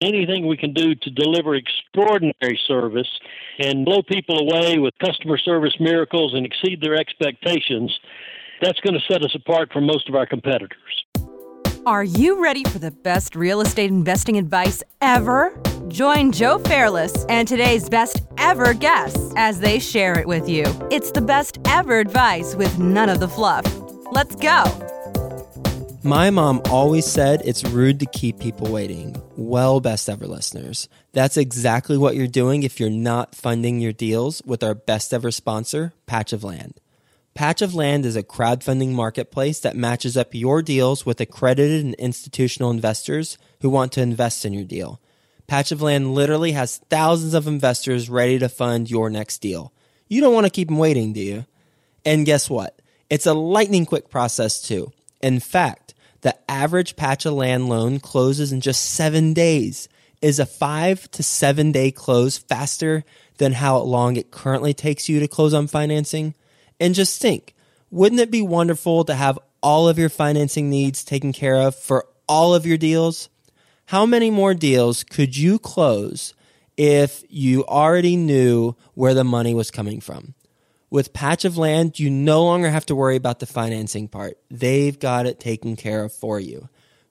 anything we can do to deliver extraordinary service and blow people away with customer service miracles and exceed their expectations, that's going to set us apart from most of our competitors. Are you ready for the best real estate investing advice ever? Join Joe Fairless and today's best ever guests as they share it with you. It's the best ever advice with none of the fluff. Let's go. My mom always said it's rude to keep people waiting. Well, best ever listeners, that's exactly what you're doing if you're not funding your deals with our best ever sponsor, Patch of Land. Patch of Land is a crowdfunding marketplace that matches up your deals with accredited and institutional investors who want to invest in your deal. Patch of Land literally has thousands of investors ready to fund your next deal. You don't want to keep them waiting, do you? And guess what? It's a lightning quick process too. In fact, the average patch of land loan closes in just seven days. Is a five to seven day close faster than how long it currently takes you to close on financing? And just think, wouldn't it be wonderful to have all of your financing needs taken care of for all of your deals? How many more deals could you close if you already knew where the money was coming from? With Patch of Land, you no longer have to worry about the financing part. They've got it taken care of for you.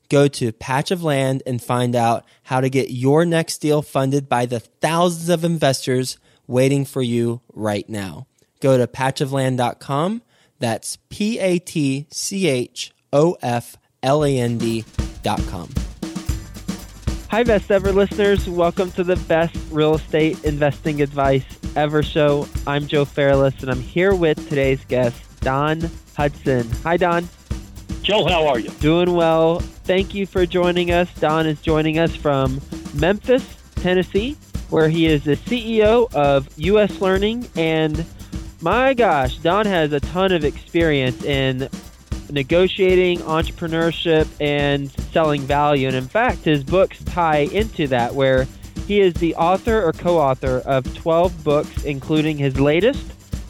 Go to Patch of Land and find out how to get your next deal funded by the thousands of investors waiting for you right now. Go to patchofland.com. That's P A T C H O F L A N D.com. Hi, best ever listeners. Welcome to the best real estate investing advice ever show. I'm Joe Fairless, and I'm here with today's guest, Don Hutson. Hi, Don. Joe, how are you? Doing well. Thank you for joining us. Don is joining us from Memphis, Tennessee, where he is the CEO of US Learning. And my gosh, Don has a ton of experience in negotiating, entrepreneurship, and selling value. And in fact, his books tie into that, where he is the author or co author of 12 books, including his latest,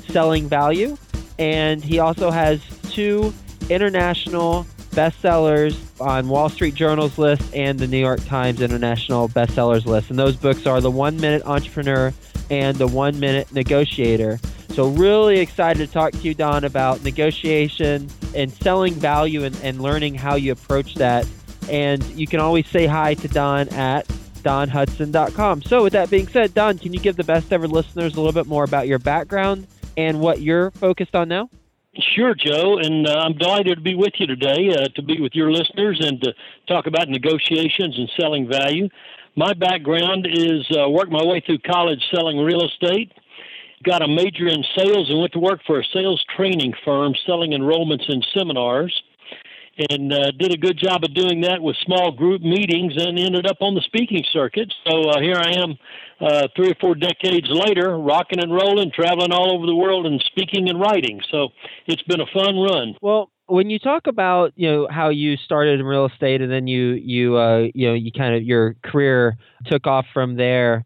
Selling Value. And he also has two international bestsellers on Wall Street Journal's list and the New York Times International Bestsellers list. And those books are The One Minute Entrepreneur and The One Minute Negotiator. So, really excited to talk to you, Don, about negotiation and selling value and, and learning how you approach that. And you can always say hi to Don at donhutson.com. So, with that being said, Don, can you give the best ever listeners a little bit more about your background and what you're focused on now? Sure, Joe, and uh, I'm delighted to be with you today, uh, to be with your listeners, and to talk about negotiations and selling value. My background is uh, worked my way through college selling real estate, got a major in sales and went to work for a sales training firm selling enrollments and seminars and uh, did a good job of doing that with small group meetings and ended up on the speaking circuit. So uh, here I am, uh, three or four decades later, rocking and rolling, traveling all over the world and speaking and writing. So it's been a fun run. Well, when you talk about you know how you started in real estate and then you you uh, you know you kind of your career took off from there,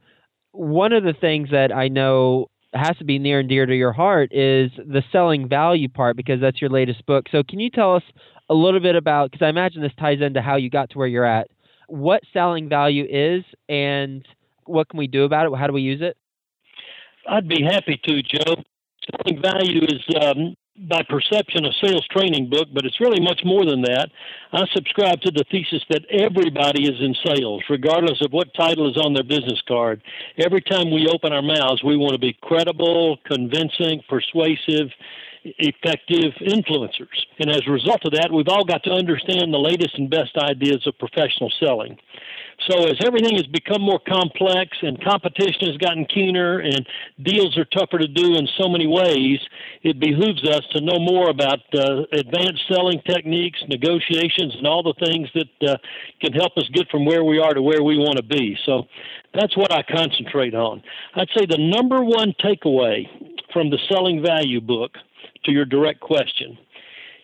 one of the things that I know has to be near and dear to your heart is the selling value part because that's your latest book. So can you tell us a little bit about because I imagine this ties into how you got to where you're at. What selling value is and what can we do about it? How do we use it? I'd be happy to, Joe. Selling value is um, by perception a sales training book, but it's really much more than that. I subscribe to the thesis that everybody is in sales, regardless of what title is on their business card. Every time we open our mouths, we want to be credible, convincing, persuasive, effective influencers. And as a result of that, we've all got to understand the latest and best ideas of professional selling. So as everything has become more complex and competition has gotten keener and deals are tougher to do in so many ways, it behooves us to know more about uh, advanced selling techniques, negotiations, and all the things that uh, can help us get from where we are to where we want to be. So that's what I concentrate on. I'd say the number one takeaway from the Selling Value book to your direct question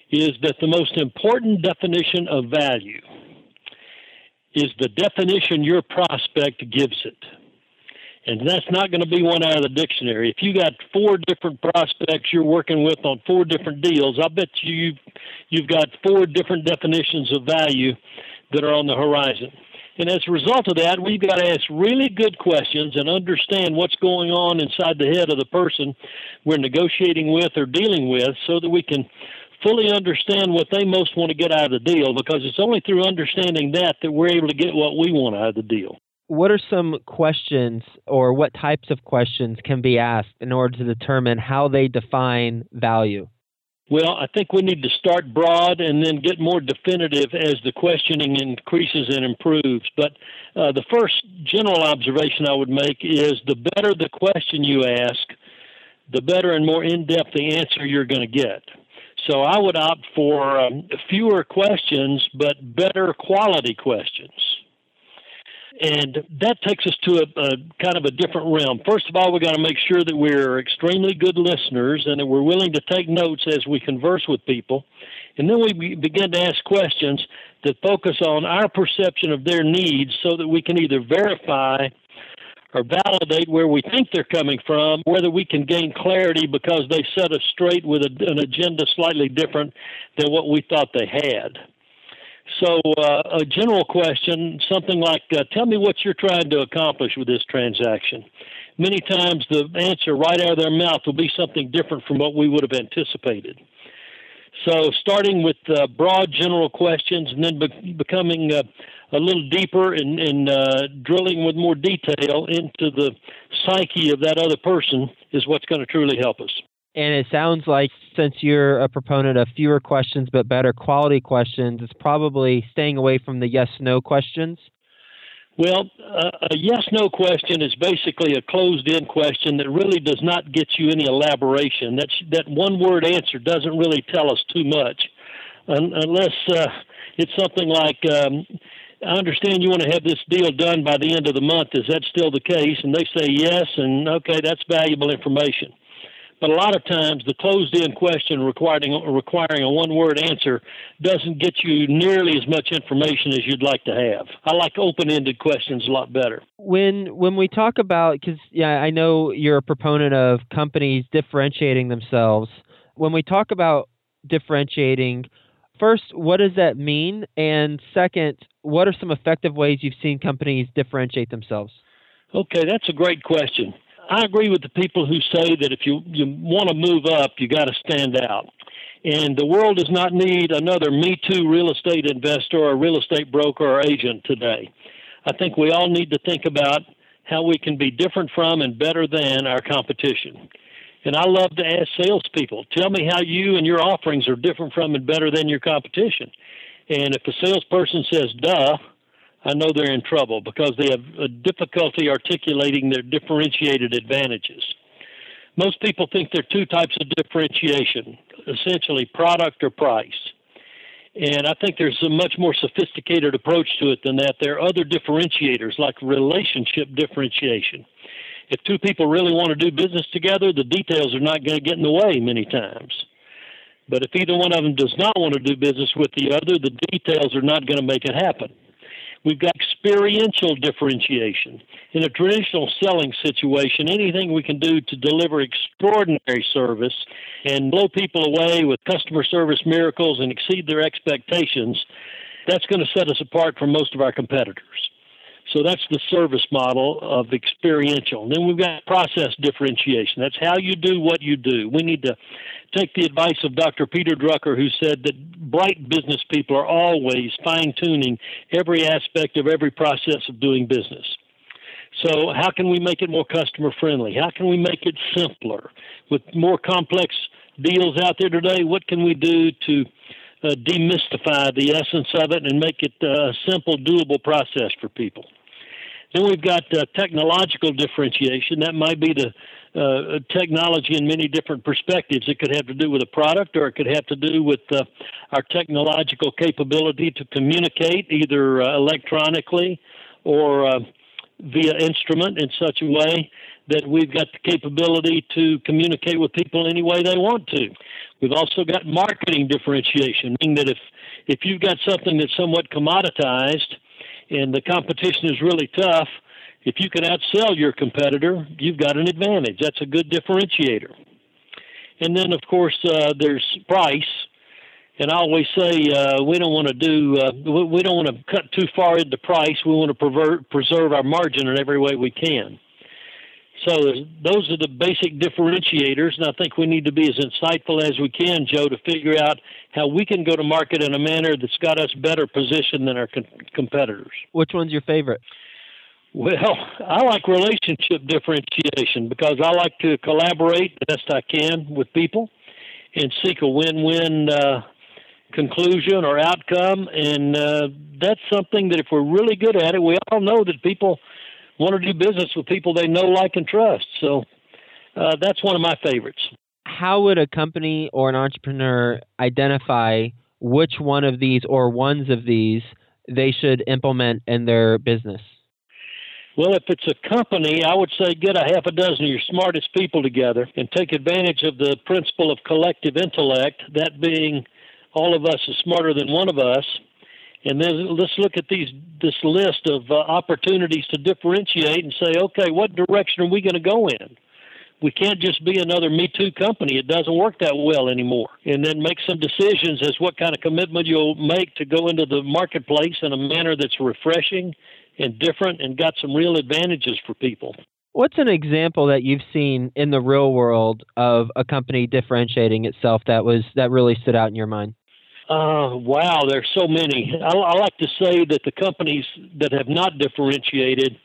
is that the most important definition of value is the definition your prospect gives it. And that's not going to be one out of the dictionary. If you got four different prospects you're working with on four different deals, I bet you you've got four different definitions of value that are on the horizon. And as a result of that, we've got to ask really good questions and understand what's going on inside the head of the person we're negotiating with or dealing with so that we can fully understand what they most want to get out of the deal because it's only through understanding that that we're able to get what we want out of the deal. What are some questions or what types of questions can be asked in order to determine how they define value? Well, I think we need to start broad and then get more definitive as the questioning increases and improves. But uh, the first general observation I would make is the better the question you ask, the better and more in depth the answer you're going to get. So I would opt for um, fewer questions, but better quality questions. And that takes us to a, a, kind of a different realm. First of all, we've got to make sure that we're extremely good listeners and that we're willing to take notes as we converse with people. And then we begin to ask questions that focus on our perception of their needs so that we can either verify or validate where we think they're coming from, whether we can gain clarity because they set us straight with a, an agenda slightly different than what we thought they had. So, uh, a general question, something like, uh, Tell me what you're trying to accomplish with this transaction. Many times, the answer right out of their mouth will be something different from what we would have anticipated. So, starting with uh, broad general questions and then be- becoming uh, a little deeper and, and uh, drilling with more detail into the psyche of that other person is what's going to truly help us. And it sounds like since you're a proponent of fewer questions but better quality questions, it's probably staying away from the yes no questions. Well, uh, a yes no question is basically a closed in question that really does not get you any elaboration. That's, that one word answer doesn't really tell us too much unless uh, it's something like, um, I understand you want to have this deal done by the end of the month. Is that still the case? And they say yes, and okay, that's valuable information. But a lot of times, the closed-in question requiring requiring a one-word answer doesn't get you nearly as much information as you'd like to have. I like open-ended questions a lot better. When when we talk about, because yeah, I know you're a proponent of companies differentiating themselves. When we talk about differentiating, first, what does that mean? And second, what are some effective ways you've seen companies differentiate themselves? Okay, that's a great question. I agree with the people who say that if you, you want to move up, you got to stand out. And the world does not need another Me Too real estate investor or real estate broker or agent today. I think we all need to think about how we can be different from and better than our competition. And I love to ask salespeople, tell me how you and your offerings are different from and better than your competition. And if a salesperson says, duh, I know they're in trouble because they have a difficulty articulating their differentiated advantages. Most people think there are two types of differentiation essentially, product or price. And I think there's a much more sophisticated approach to it than that. There are other differentiators like relationship differentiation. If two people really want to do business together, the details are not going to get in the way many times. But if either one of them does not want to do business with the other, the details are not going to make it happen. We've got experiential differentiation. In a traditional selling situation, anything we can do to deliver extraordinary service and blow people away with customer service miracles and exceed their expectations, that's going to set us apart from most of our competitors. So that's the service model of experiential. Then we've got process differentiation. That's how you do what you do. We need to take the advice of Dr. Peter Drucker, who said that bright business people are always fine tuning every aspect of every process of doing business. So, how can we make it more customer friendly? How can we make it simpler? With more complex deals out there today, what can we do to uh, demystify the essence of it and make it uh, a simple, doable process for people? Then we've got uh, technological differentiation. That might be the uh, technology in many different perspectives. It could have to do with a product, or it could have to do with uh, our technological capability to communicate either uh, electronically or uh, via instrument in such a way that we've got the capability to communicate with people any way they want to. We've also got marketing differentiation, meaning that if if you've got something that's somewhat commoditized and the competition is really tough, if you can outsell your competitor, you've got an advantage. That's a good differentiator. And then, of course, uh, there's price. And I always say uh, we don't want to do uh, we don't want to cut too far into price. We want to preserve our margin in every way we can. So those are the basic differentiators, and I think we need to be as insightful as we can, Joe, to figure out how we can go to market in a manner that's got us better positioned than our con- competitors. Which one's your favorite? Well, I like relationship differentiation because I like to collaborate the best I can with people and seek a win-win uh, conclusion or outcome, and uh, that's something that if we're really good at it, we all know that people want to do business with people they know, like, and trust. So uh, that's one of my favorites. How would a company or an entrepreneur identify which one of these or ones of these they should implement in their business? Well, if it's a company, I would say get a half a dozen of your smartest people together and take advantage of the principle of collective intellect, that being all of us is smarter than one of us, and then let's look at these this list of uh, opportunities to differentiate and say, okay, what direction are we going to go in? We can't just be another Me Too company. It doesn't work that well anymore. And then make some decisions as what kind of commitment you'll make to go into the marketplace in a manner that's refreshing and different and got some real advantages for people. What's an example that you've seen in the real world of a company differentiating itself that was that really stood out in your mind? Uh, wow, there's so many. I, I like to say that the companies that have not differentiated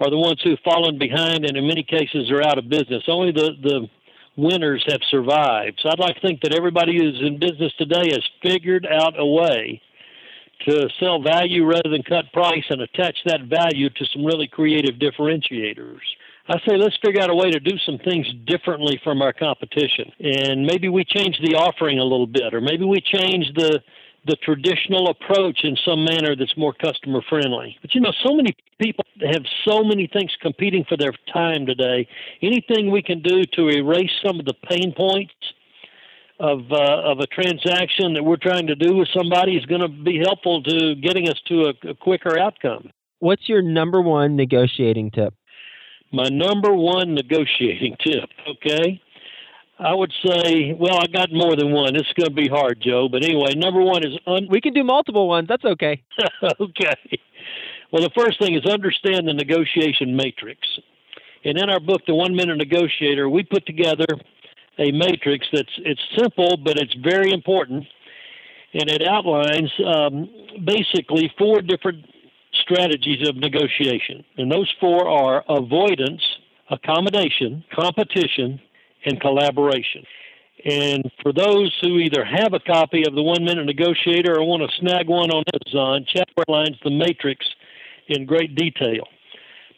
are the ones who've fallen behind and in many cases are out of business. Only the, the winners have survived. So I'd like to think that everybody who's in business today has figured out a way to sell value rather than cut price and attach that value to some really creative differentiators. I say let's figure out a way to do some things differently from our competition. And maybe we change the offering a little bit, or maybe we change the the traditional approach in some manner that's more customer friendly. But you know, so many people have so many things competing for their time today. Anything we can do to erase some of the pain points of uh, of a transaction that we're trying to do with somebody is going to be helpful to getting us to a, a quicker outcome. What's your number one negotiating tip? My number one negotiating tip, okay? I would say, well, I got more than one. It's going to be hard, Joe. But anyway, number one is un- we can do multiple ones. That's okay. okay. Well, the first thing is understand the negotiation matrix. And in our book, The One Minute Negotiator, we put together a matrix that's it's simple, but it's very important, and it outlines um, basically four different strategies of negotiation. And those four are avoidance, accommodation, competition, and collaboration. And for those who either have a copy of the One Minute Negotiator or want to snag one on Amazon, check outlines the matrix in great detail.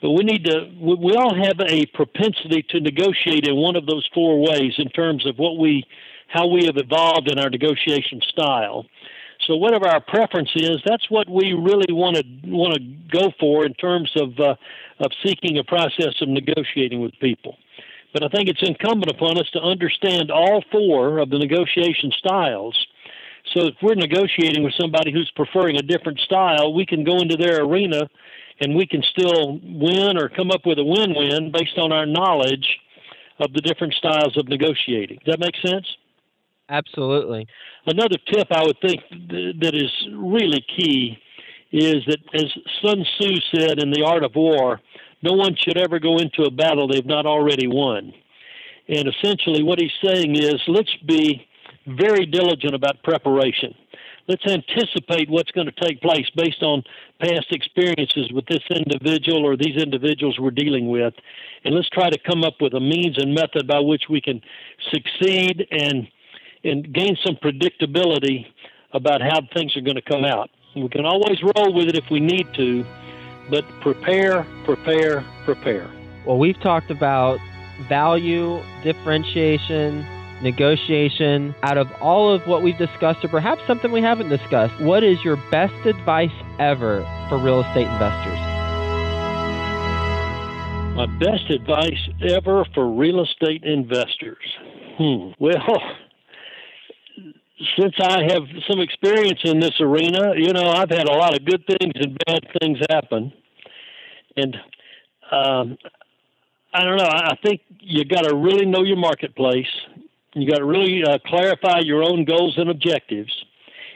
But we need to, we all have a propensity to negotiate in one of those four ways in terms of what we, how we have evolved in our negotiation style. So whatever our preference is, that's what we really want to want to go for in terms of uh, of seeking a process of negotiating with people. But I think it's incumbent upon us to understand all four of the negotiation styles. So if we're negotiating with somebody who's preferring a different style, we can go into their arena and we can still win or come up with a win-win based on our knowledge of the different styles of negotiating. Does that make sense? Absolutely. Another tip I would think that is really key is that, as Sun Tzu said in The Art of War, no one should ever go into a battle they've not already won. And essentially, what he's saying is let's be very diligent about preparation. Let's anticipate what's going to take place based on past experiences with this individual or these individuals we're dealing with. And let's try to come up with a means and method by which we can succeed and and gain some predictability about how things are going to come out. We can always roll with it if we need to, but prepare, prepare, prepare. Well, we've talked about value, differentiation, negotiation. Out of all of what we've discussed, or perhaps something we haven't discussed, what is your best advice ever for real estate investors? My best advice ever for real estate investors. Hmm. Well, since I have some experience in this arena, you know, I've had a lot of good things and bad things happen. And um, I don't know, I think you got to really know your marketplace You got to really uh, clarify your own goals and objectives.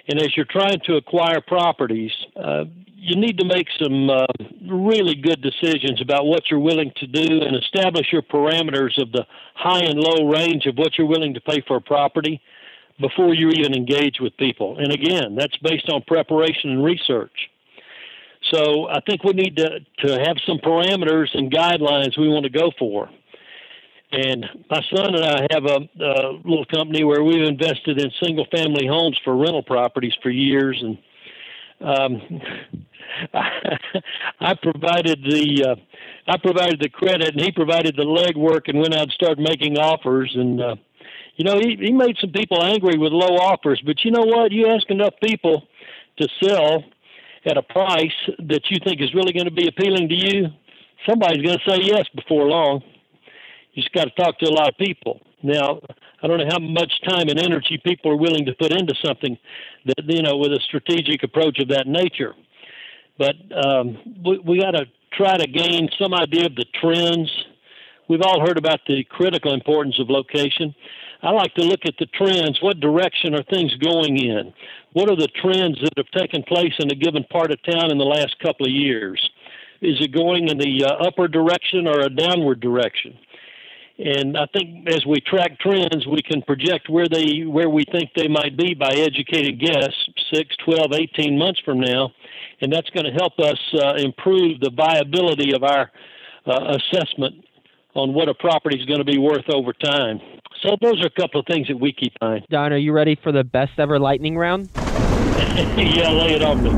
And as you're trying to acquire properties, uh, you need to make some uh, really good decisions about what you're willing to do and establish your parameters of the high and low range of what you're willing to pay for a property before you even engage with people. And again, that's based on preparation and research. So I think we need to, to have some parameters and guidelines we want to go for. And my son and I have a, a little company where we've invested in single family homes for rental properties for years. And um, I provided the uh, I provided the credit, and he provided the legwork, and went out and started making offers. And uh, you know, he, he made some people angry with low offers. But you know what? You ask enough people to sell at a price that you think is really going to be appealing to you, somebody's going to say yes before long. You just got to talk to a lot of people. Now, I don't know how much time and energy people are willing to put into something that you know with a strategic approach of that nature. But um, we, we got to try to gain some idea of the trends. We've all heard about the critical importance of location. I like to look at the trends. What direction are things going in? What are the trends that have taken place in a given part of town in the last couple of years? Is it going in the uh, upper direction or a downward direction? And I think as we track trends, we can project where they where we think they might be by educated guess 6, 12, 18 months from now, and that's going to help us uh, improve the viability of our uh, assessment on what a property is going to be worth over time. So those are a couple of things that we keep in mind. Don, are you ready for the best ever lightning round? yeah, lay it on me.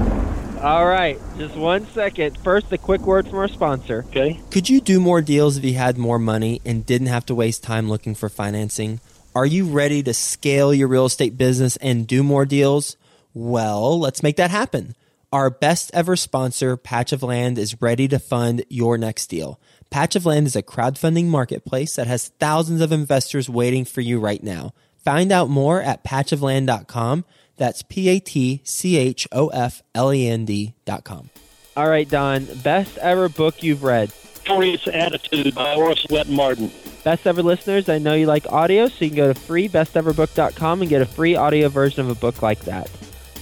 All right, just one second. First, a quick word from our sponsor. Okay. Could you do more deals if you had more money and didn't have to waste time looking for financing? Are you ready to scale your real estate business and do more deals? Well, let's make that happen. Our best ever sponsor, Patch of Land, is ready to fund your next deal. Patch of Land is a crowdfunding marketplace that has thousands of investors waiting for you right now. Find out more at patchofland.com that's P A T C H O F L E N D dot com. All right, Don. Best ever book you've read? Victorious Attitude by Orison Swett Marden. Best ever listeners, I know you like audio, so you can go to freebesteverbook.com and get a free audio version of a book like that.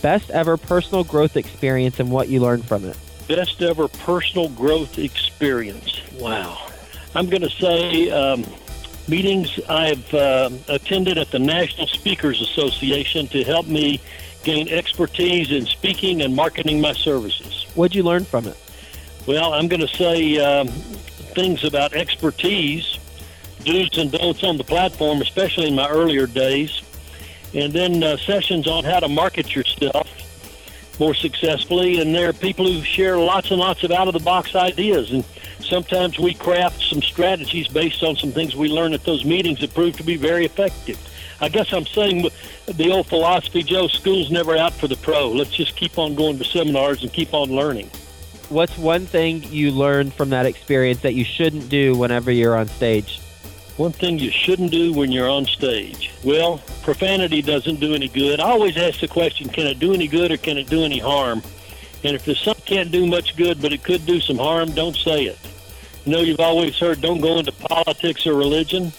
Best ever personal growth experience and what you learned from it. Best ever personal growth experience. Wow. I'm going to say um, meetings I've uh, attended at the National Speakers Association to help me gain expertise in speaking and marketing my services. What'd you learn from it? Well, I'm going to say um, things about expertise, do's and don'ts on the platform, especially in my earlier days, and then uh, sessions on how to market yourself more successfully. And there are people who share lots and lots of out of the box ideas. And sometimes we craft some strategies based on some things we learn at those meetings that prove to be very effective. I guess I'm saying the old philosophy, Joe, school's never out for the pro. Let's just keep on going to seminars and keep on learning. What's one thing you learned from that experience that you shouldn't do whenever you're on stage? One thing you shouldn't do when you're on stage. Well, profanity doesn't do any good. I always ask the question, can it do any good or can it do any harm? And if there's something can't do much good, but it could do some harm, don't say it. You know, you've always heard don't go into politics or religion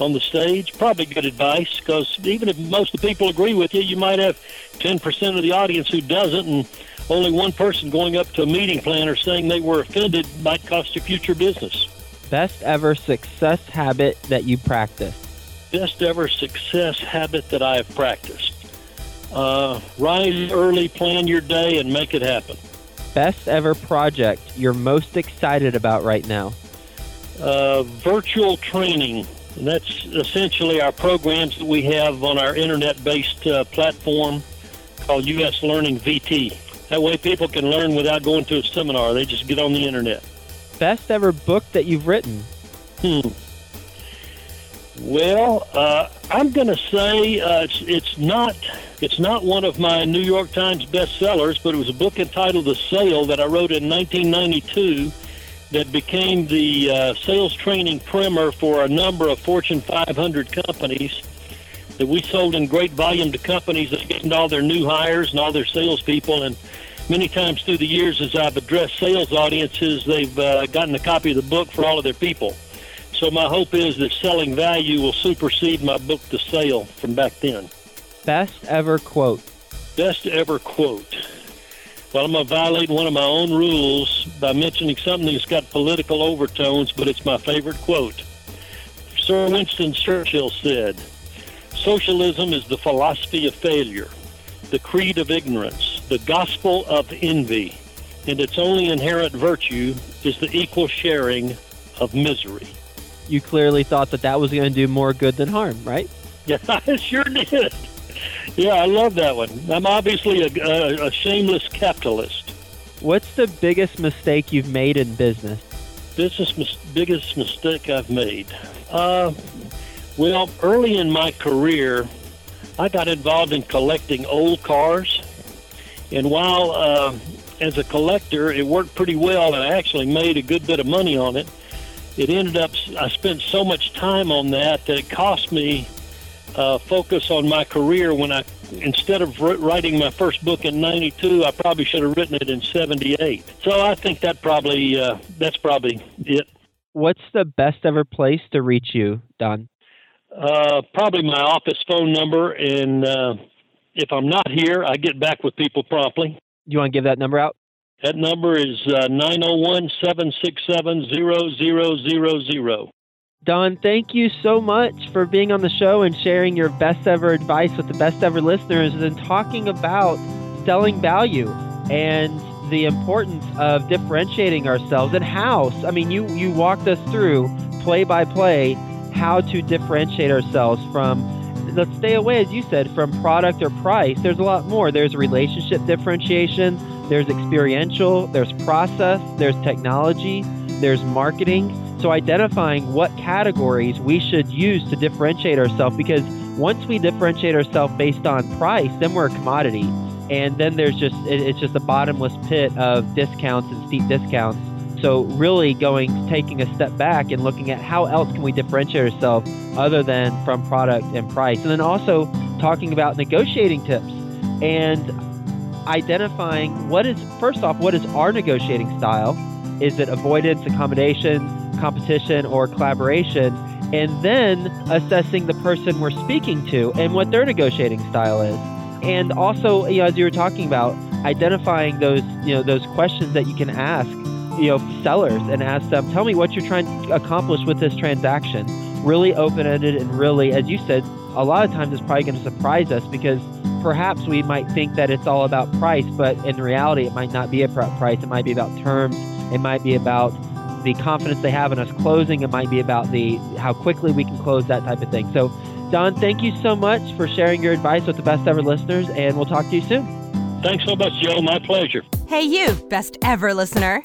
on the stage. Probably good advice because even if most of the people agree with you, you might have 10% of the audience who doesn't, and only one person going up to a meeting planner saying they were offended might cost you future business. Best ever success habit that you practice? Best ever success habit that I have practiced. Uh, rise early, plan your day, and make it happen. Best ever project you're most excited about right now? Uh, virtual training. And that's essentially our programs that we have on our internet based uh, platform called US Learning VT. That way people can learn without going to a seminar. They just get on the internet. Best ever book that you've written? Hmm. Well, uh, I'm going to say uh, it's it's not it's not one of my New York Times bestsellers, but it was a book entitled The Sale that I wrote in 1992 that became the uh, sales training primer for a number of Fortune 500 companies that we sold in great volume to companies that gained all their new hires and all their salespeople. And many times through the years, as I've addressed sales audiences, they've uh, gotten a copy of the book for all of their people. So my hope is that selling value will supersede my book to sale from back then. Best ever quote. Best ever quote. Well, I'm going to violate one of my own rules by mentioning something that's got political overtones, but it's my favorite quote. Sir Winston Churchill said, Socialism is the philosophy of failure, the creed of ignorance, the gospel of envy, and its only inherent virtue is the equal sharing of misery. You clearly thought that that was going to do more good than harm, right? Yeah, I sure did. Yeah, I love that one. I'm obviously a, a, a shameless capitalist. What's the biggest mistake you've made in business? Business mis- biggest mistake I've made. Uh, well, early in my career, I got involved in collecting old cars, and while uh, as a collector, it worked pretty well, and I actually made a good bit of money on it. It ended up I spent so much time on that that it cost me uh, focus on my career when I instead of writing my first book in 92 I probably should have written it in 78 so I think that probably uh, that's probably it what's the best ever place to reach you Don uh, probably my office phone number and uh, if I'm not here I get back with people promptly Do you want to give that number out that number is uh, 901 767 0000 Don, thank you so much for being on the show and sharing your best ever advice with the best ever listeners and talking about selling value and the importance of differentiating ourselves and how. I mean, you you walked us through play by play how to differentiate ourselves from let's stay away as you said from product or price. There's a lot more. There's relationship differentiation, there's experiential, there's process, there's technology, there's marketing so, identifying what categories we should use to differentiate ourselves because once we differentiate ourselves based on price, then we're a commodity. And then there's just, it's just a bottomless pit of discounts and steep discounts. So, really going, taking a step back and looking at how else can we differentiate ourselves other than from product and price. And then also talking about negotiating tips and identifying what is, first off, what is our negotiating style? Is it avoidance, accommodation, competition or collaboration, and then assessing the person we're speaking to and what their negotiating style is. And also, you know, as you were talking about, identifying those, you know, those questions that you can ask, you know, sellers and ask them, tell me what you're trying to accomplish with this transaction. Really open ended and really, as you said, a lot of times it's probably going to surprise us because perhaps we might think that it's all about price, but in reality, it might not be about price. It might be about terms. It might be about the confidence they have in us closing. It might be about the how quickly we can close that type of thing. So, Don, thank you so much for sharing your advice with the best ever listeners, and we'll talk to you soon. Thanks so much, Joe. My pleasure. Hey, you, best ever listener.